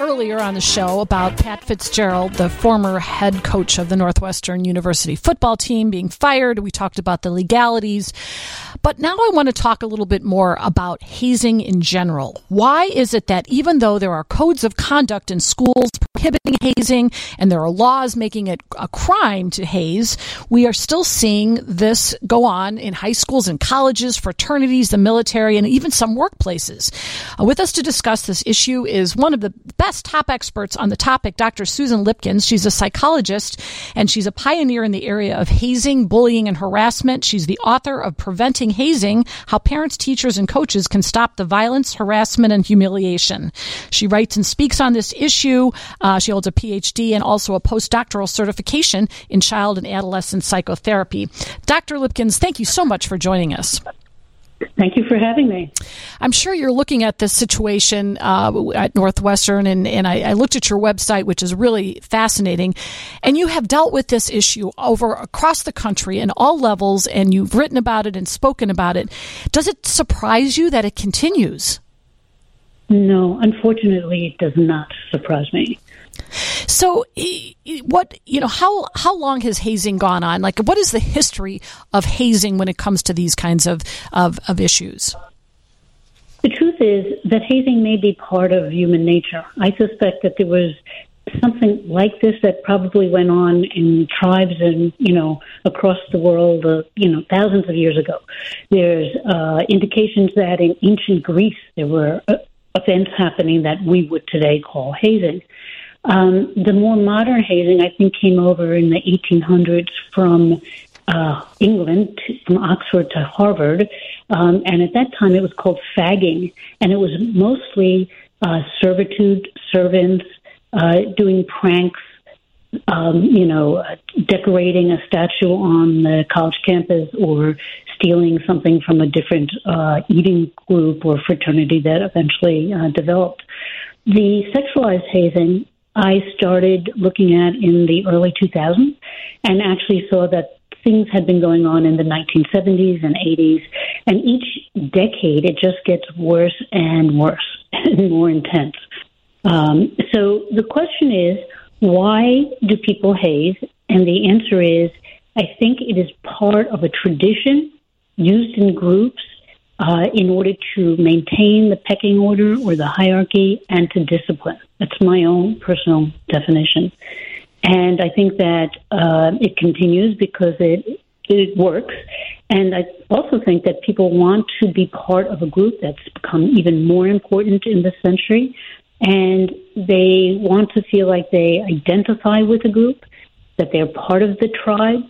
earlier on the show about Pat Fitzgerald, the former head coach of the Northwestern University football team, being fired. We talked about the legalities. But now I want to talk a little bit more about hazing in general. Why is it that even though there are codes of conduct in schools prohibiting hazing and there are laws making it a crime to haze, we are still seeing this go on in high schools and colleges, fraternities, the military, and even some workplaces? Uh, with us to discuss this issue is one of the best top experts on the topic, Dr. Susan Lipkins. She's a psychologist and she's a pioneer in the area of hazing, bullying, and harassment. She's the author of Preventing hazing, how parents, teachers, and coaches can stop the violence, harassment, and humiliation. She writes and speaks on this issue. Uh, she holds a PhD and also a postdoctoral certification in child and adolescent psychotherapy. Dr. Lipkins, thank you so much for joining us. Thank you for having me. I'm sure you're looking at this situation uh, at Northwestern, and, and I, I, looked at your website, which is really fascinating. And you have dealt with this issue over across the country in all levels, and you've written about it and spoken about it. Does it surprise you that it continues? No, unfortunately, it does not surprise me. So, what you know, how how long has hazing gone on? Like, what is the history of hazing when it comes to these kinds of of, of issues? The truth is that hazing may be part of human nature. I suspect that there was something like this that probably went on in tribes and you know across the world uh, you know thousands of years ago there's uh, indications that in ancient greece there were uh, events happening that we would today call hazing um, the more modern hazing, I think, came over in the 1800s from uh, England, from Oxford to Harvard. Um, and at that time, it was called fagging. And it was mostly uh, servitude, servants, uh, doing pranks, um, you know, uh, decorating a statue on the college campus or stealing something from a different uh, eating group or fraternity that eventually uh, developed. The sexualized hazing I started looking at in the early 2000s and actually saw that things had been going on in the 1970s and 80s. And each decade, it just gets worse and worse and more intense. Um, so the question is, why do people haze? And the answer is, I think it is part of a tradition used in groups uh, in order to maintain the pecking order or the hierarchy and to discipline. That's my own personal definition. And I think that uh, it continues because it it works. And I also think that people want to be part of a group that's become even more important in this century. And they want to feel like they identify with a group, that they're part of the tribe,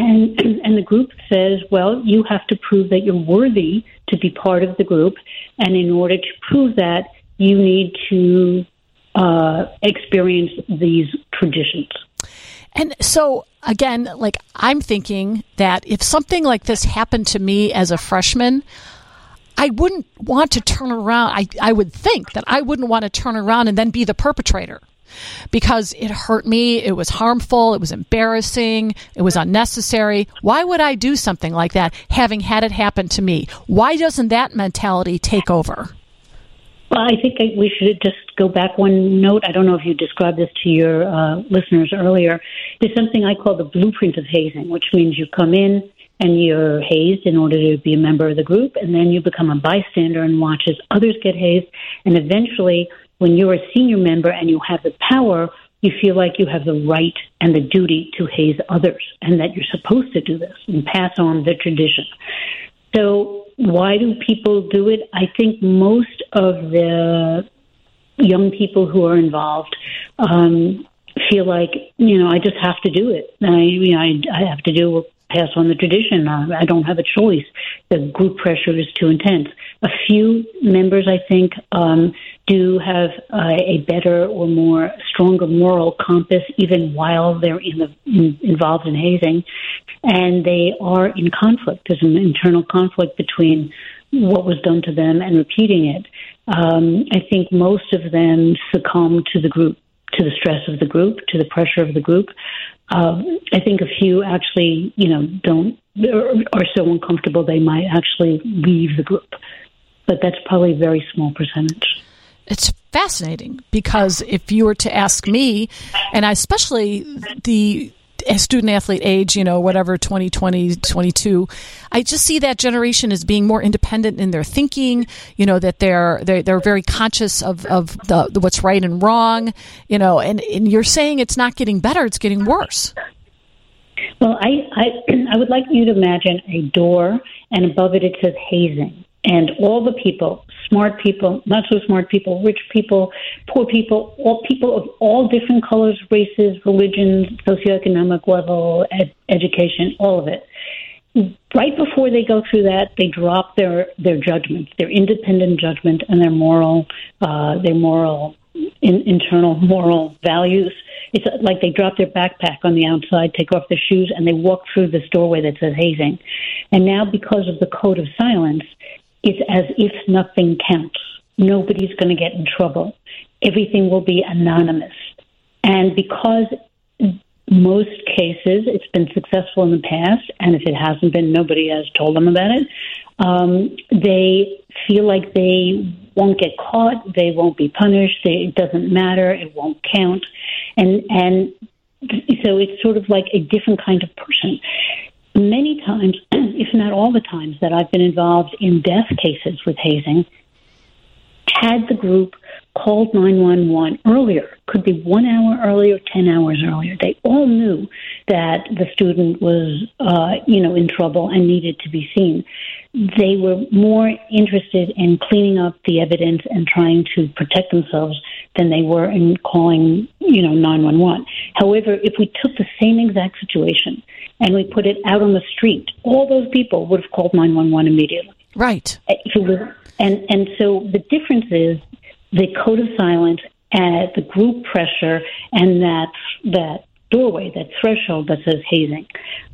and, and the group says, well, you have to prove that you're worthy to be part of the group. And in order to prove that, you need to uh, experience these traditions. And so, again, like I'm thinking that if something like this happened to me as a freshman, I wouldn't want to turn around. I, I would think that I wouldn't want to turn around and then be the perpetrator because it hurt me, it was harmful, it was embarrassing, it was unnecessary. Why would I do something like that having had it happen to me? Why doesn't that mentality take over? Well, I think we should just go back one note. I don't know if you described this to your uh, listeners earlier. There's something I call the blueprint of hazing, which means you come in and you're hazed in order to be a member of the group, and then you become a bystander and watch as others get hazed, and eventually when you're a senior member and you have the power, you feel like you have the right and the duty to haze others and that you're supposed to do this and pass on the tradition. So, why do people do it? I think most of the young people who are involved um, feel like, you know, I just have to do it. I, you know, I, I have to do pass on the tradition. I don't have a choice. The group pressure is too intense. A few members, I think, um, do have uh, a better or more stronger moral compass, even while they're in the, in, involved in hazing, and they are in conflict. There's an internal conflict between what was done to them and repeating it. Um, I think most of them succumb to the group to the stress of the group, to the pressure of the group. Um, I think a few actually, you know, don't are so uncomfortable they might actually leave the group, but that's probably a very small percentage. It's fascinating because if you were to ask me, and I especially the student athlete age, you know, whatever, 2020, 22, I just see that generation as being more independent in their thinking, you know, that they're, they're, they're very conscious of, of the, the, what's right and wrong, you know, and, and you're saying it's not getting better, it's getting worse. Well, I, I, I would like you to imagine a door, and above it it says hazing. And all the people, smart people, not so smart people, rich people, poor people, all people of all different colors, races, religions, socioeconomic level, ed- education, all of it. Right before they go through that, they drop their their judgment, their independent judgment, and their moral, uh, their moral, in, internal moral values it's like they drop their backpack on the outside, take off their shoes, and they walk through this doorway that says hazing. And now, because of the code of silence, it's as if nothing counts. Nobody's going to get in trouble. Everything will be anonymous. And because most cases it's been successful in the past, and if it hasn't been, nobody has told them about it. Um, they feel like they won't get caught, they won't be punished, they, it doesn't matter, it won't count, and and so it's sort of like a different kind of person. Many times, if not all the times, that I've been involved in death cases with hazing, had the group called 911 earlier, could be one hour earlier, 10 hours earlier. They all knew that the student was, uh, you know, in trouble and needed to be seen. They were more interested in cleaning up the evidence and trying to protect themselves than they were in calling, you know, 911. However, if we took the same exact situation and we put it out on the street, all those people would have called 911 immediately. Right. And, and so the difference is the code of silence and the group pressure and that, that doorway, that threshold that says hazing.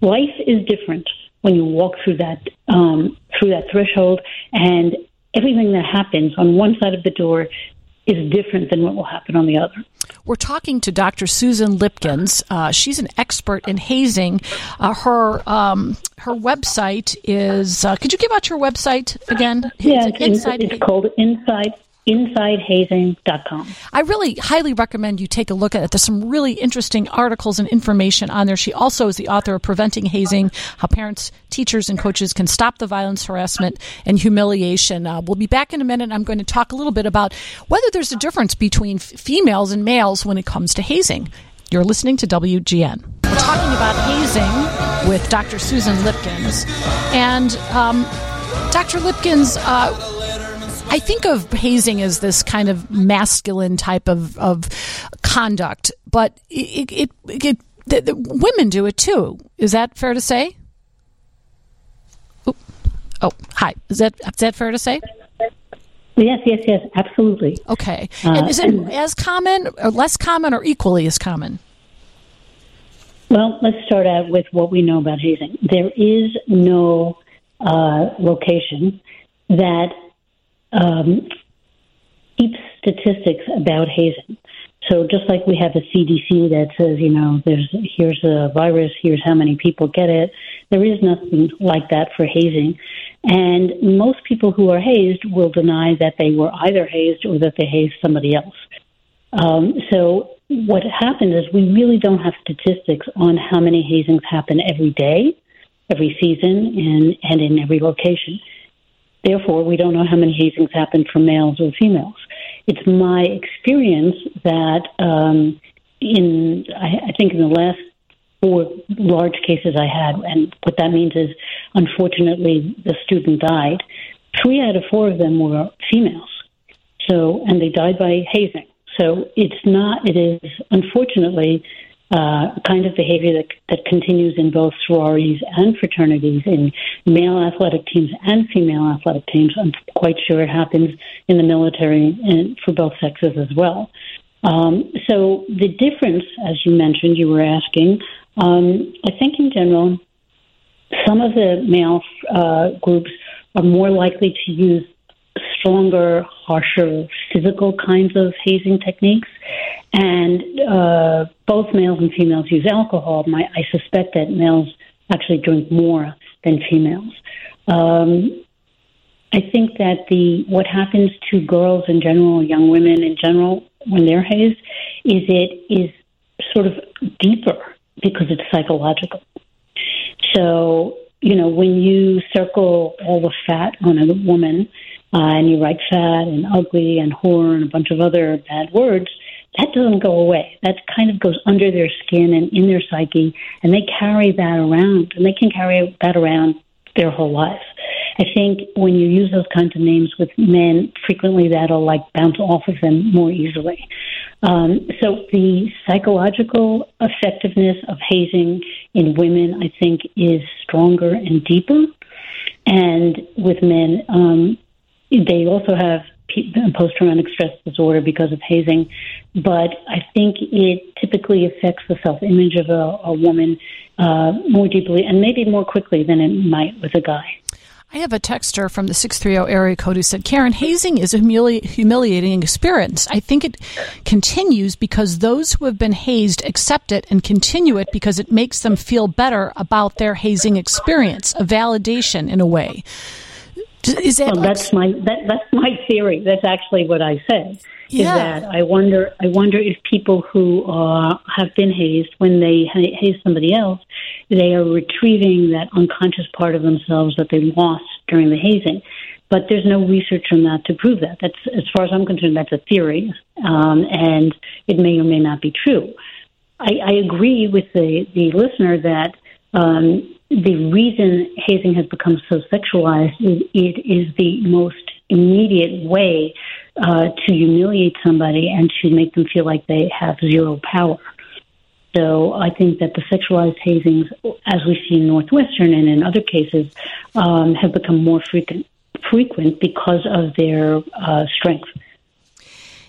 Life is different when you walk through that um, through that threshold, and everything that happens on one side of the door is different than what will happen on the other. We're talking to Dr. Susan Lipkins. Uh, she's an expert in hazing. Uh, her um, her website is. Uh, could you give out your website again? Yeah, it's, inside. It's called Inside InsideHazing.com. I really highly recommend you take a look at it. There's some really interesting articles and information on there. She also is the author of Preventing Hazing How Parents, Teachers, and Coaches Can Stop the Violence, Harassment, and Humiliation. Uh, we'll be back in a minute. I'm going to talk a little bit about whether there's a difference between f- females and males when it comes to hazing. You're listening to WGN. We're talking about hazing with Dr. Susan Lipkins. And um, Dr. Lipkins, uh, I think of hazing as this kind of masculine type of, of conduct, but it, it, it the, the women do it too. Is that fair to say? Oh, hi. Is that is that fair to say? Yes, yes, yes, absolutely. Okay. Uh, and is it as common, or less common, or equally as common? Well, let's start out with what we know about hazing. There is no uh, location that um, keeps statistics about hazing. So just like we have a CDC that says, you know, there's here's a virus, here's how many people get it. There is nothing like that for hazing, and most people who are hazed will deny that they were either hazed or that they hazed somebody else. Um, so what happens is we really don't have statistics on how many hazings happen every day, every season, and and in every location. Therefore, we don't know how many hazings happen for males or females. It's my experience that um, in, I, I think in the last four large cases I had, and what that means is, unfortunately, the student died. Three out of four of them were females. So, and they died by hazing. So it's not, it is unfortunately uh, kind of behavior that, that continues in both sororities and fraternities, in male athletic teams and female athletic teams. I'm quite sure it happens in the military and for both sexes as well. Um, so the difference, as you mentioned, you were asking, um, I think in general, some of the male uh, groups are more likely to use stronger, harsher physical kinds of hazing techniques. And uh, both males and females use alcohol. My, I suspect that males actually drink more than females. Um, I think that the what happens to girls in general, young women in general, when they're hazed, is it is sort of deeper because it's psychological. So you know, when you circle all the fat on a woman uh, and you write fat and ugly and whore and a bunch of other bad words, that doesn't go away. That kind of goes under their skin and in their psyche, and they carry that around, and they can carry that around their whole life. I think when you use those kinds of names with men, frequently that'll like bounce off of them more easily. Um, so the psychological effectiveness of hazing in women, I think, is stronger and deeper. And with men, um, they also have post traumatic stress disorder because of hazing, but I think it typically affects the self image of a, a woman uh, more deeply and maybe more quickly than it might with a guy. I have a texter from the 630 area code who said, Karen, hazing is a humili- humiliating experience. I think it continues because those who have been hazed accept it and continue it because it makes them feel better about their hazing experience, a validation in a way. Is that well, that's my that, that's my theory. That's actually what I said. Yeah. Is that I wonder I wonder if people who uh, have been hazed when they haze somebody else, they are retrieving that unconscious part of themselves that they lost during the hazing. But there's no research on that to prove that. That's as far as I'm concerned, that's a theory, um, and it may or may not be true. I, I agree with the the listener that. Um, the reason hazing has become so sexualized is it is the most immediate way uh, to humiliate somebody and to make them feel like they have zero power. So I think that the sexualized hazings, as we see in Northwestern and in other cases, um, have become more frequent, frequent because of their uh, strength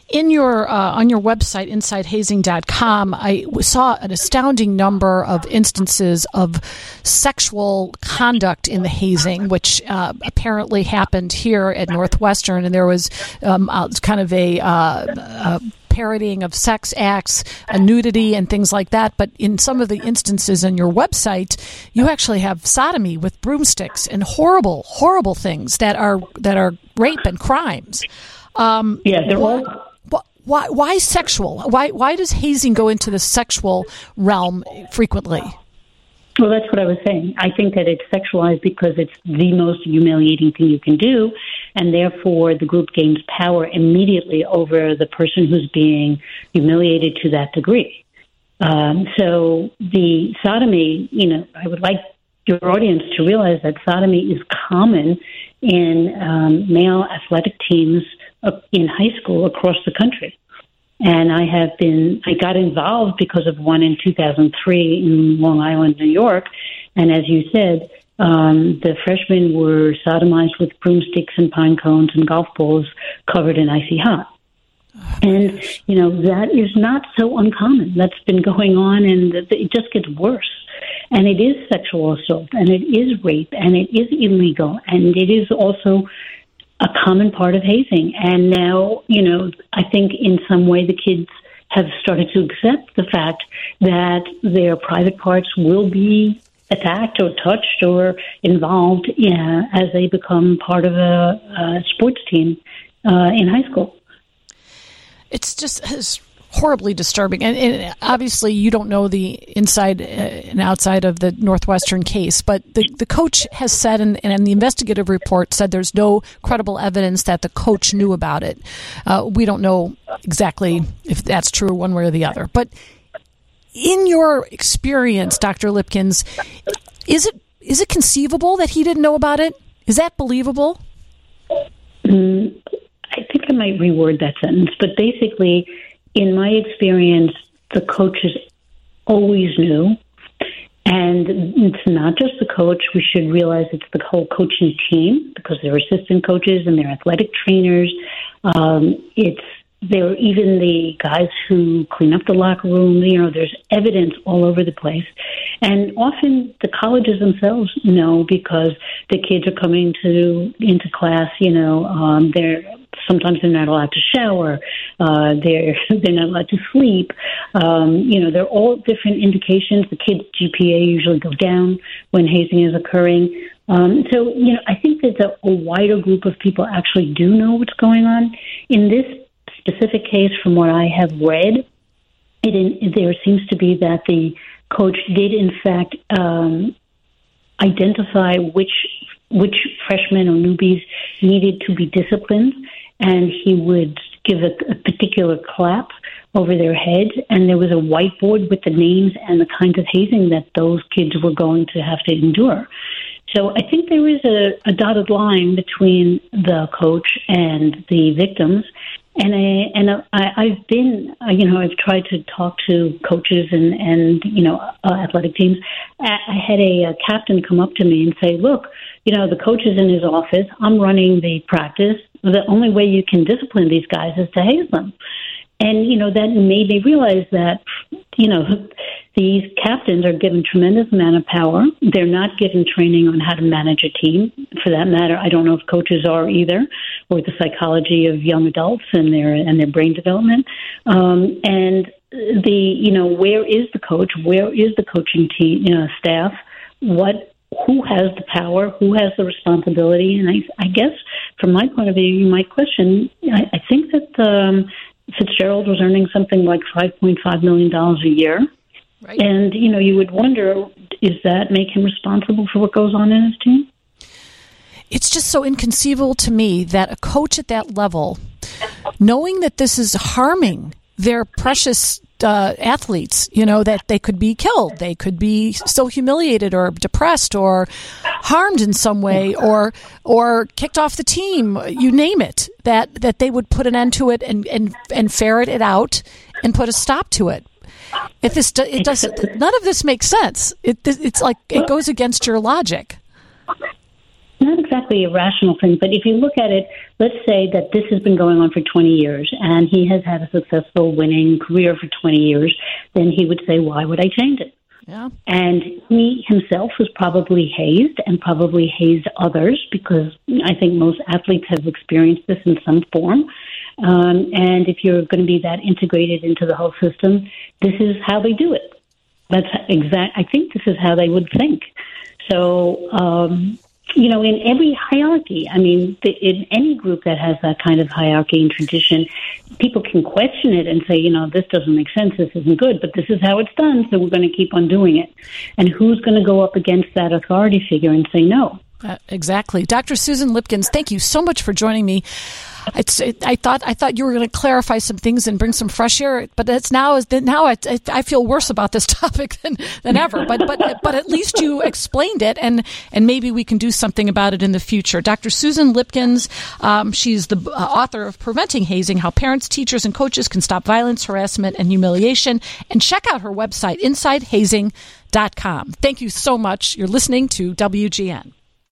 in your uh, on your website insidehazing.com i saw an astounding number of instances of sexual conduct in the hazing which uh, apparently happened here at northwestern and there was um, uh, kind of a, uh, a parodying of sex acts, nudity, and things like that. But in some of the instances on your website, you actually have sodomy with broomsticks and horrible, horrible things that are that are rape and crimes. Um, yeah, they're all why why sexual? Why why does hazing go into the sexual realm frequently? Well, that's what I was saying. I think that it's sexualized because it's the most humiliating thing you can do, and therefore the group gains power immediately over the person who's being humiliated to that degree. Um, so the sodomy, you know, I would like your audience to realize that sodomy is common in um, male athletic teams in high school across the country. And I have been, I got involved because of one in 2003 in Long Island, New York. And as you said, um, the freshmen were sodomized with broomsticks and pine cones and golf balls covered in icy hot. And, you know, that is not so uncommon. That's been going on and it just gets worse. And it is sexual assault and it is rape and it is illegal and it is also a common part of hazing. And now, you know, I think in some way the kids have started to accept the fact that their private parts will be attacked or touched or involved yeah, as they become part of a, a sports team uh, in high school. It's just it's horribly disturbing. And, and, obviously, you don't know the inside uh, and outside of the Northwestern case, but the, the coach has said, and, and the investigative report said there's no credible evidence that the coach knew about it. Uh, we don't know exactly if that's true one way or the other. But in your experience, Dr. Lipkins, is it is it conceivable that he didn't know about it? Is that believable? Mm, I think I might reword that sentence, but basically, in my experience, the coaches always knew. And it's not just the coach. We should realize it's the whole coaching team because they're assistant coaches and they're athletic trainers. Um, it's there are even the guys who clean up the locker room. You know, there's evidence all over the place, and often the colleges themselves know because the kids are coming to into class. You know, um, they're sometimes they're not allowed to shower. Uh, they're they're not allowed to sleep. Um, you know, they're all different indications. The kids' GPA usually go down when hazing is occurring. Um, so, you know, I think that a, a wider group of people actually do know what's going on. In this specific case, from what I have read, it in, there seems to be that the coach did, in fact, um, identify which which freshmen or newbies needed to be disciplined, and he would give a, a particular clap over their heads, and there was a whiteboard with the names and the kinds of hazing that those kids were going to have to endure. So I think there is a, a dotted line between the coach and the victims, and I and I, I've been, uh, you know, I've tried to talk to coaches and and you know uh, athletic teams. I had a, a captain come up to me and say, "Look, you know, the coach is in his office. I'm running the practice. The only way you can discipline these guys is to haze them." And you know that made me realize that you know these captains are given tremendous amount of power. They're not given training on how to manage a team. For that matter, I don't know if coaches are either, or the psychology of young adults and their and their brain development. Um, and the you know where is the coach? Where is the coaching team you know, staff? What who has the power? Who has the responsibility? And I, I guess from my point of view, you might question. I, I think that um, Fitzgerald was earning something like five point five million dollars a year Right. And, you know, you would wonder, is that make him responsible for what goes on in his team? It's just so inconceivable to me that a coach at that level, knowing that this is harming their precious uh, athletes, you know, that they could be killed, they could be so humiliated or depressed or harmed in some way or or kicked off the team, you name it, that that they would put an end to it and and, and ferret it out and put a stop to it. If this it doesn't, none of this makes sense. It, it's like it goes against your logic. Not exactly a rational thing, but if you look at it, let's say that this has been going on for 20 years and he has had a successful winning career for 20 years, then he would say, why would I change it? Yeah. And he himself was probably hazed and probably hazed others because I think most athletes have experienced this in some form. Um, and if you're going to be that integrated into the whole system, this is how they do it. That's exact. I think this is how they would think. So, um, you know, in every hierarchy, I mean, the, in any group that has that kind of hierarchy and tradition, people can question it and say, you know, this doesn't make sense, this isn't good, but this is how it's done, so we're going to keep on doing it. And who's going to go up against that authority figure and say no? Uh, exactly. Dr. Susan Lipkins, thank you so much for joining me. It, I thought I thought you were going to clarify some things and bring some fresh air, but it's now is now I, I feel worse about this topic than, than ever. But but but at least you explained it, and and maybe we can do something about it in the future. Dr. Susan Lipkins, um, she's the uh, author of Preventing Hazing: How Parents, Teachers, and Coaches Can Stop Violence, Harassment, and Humiliation. And check out her website, InsideHazing.com. Thank you so much. You're listening to WGN.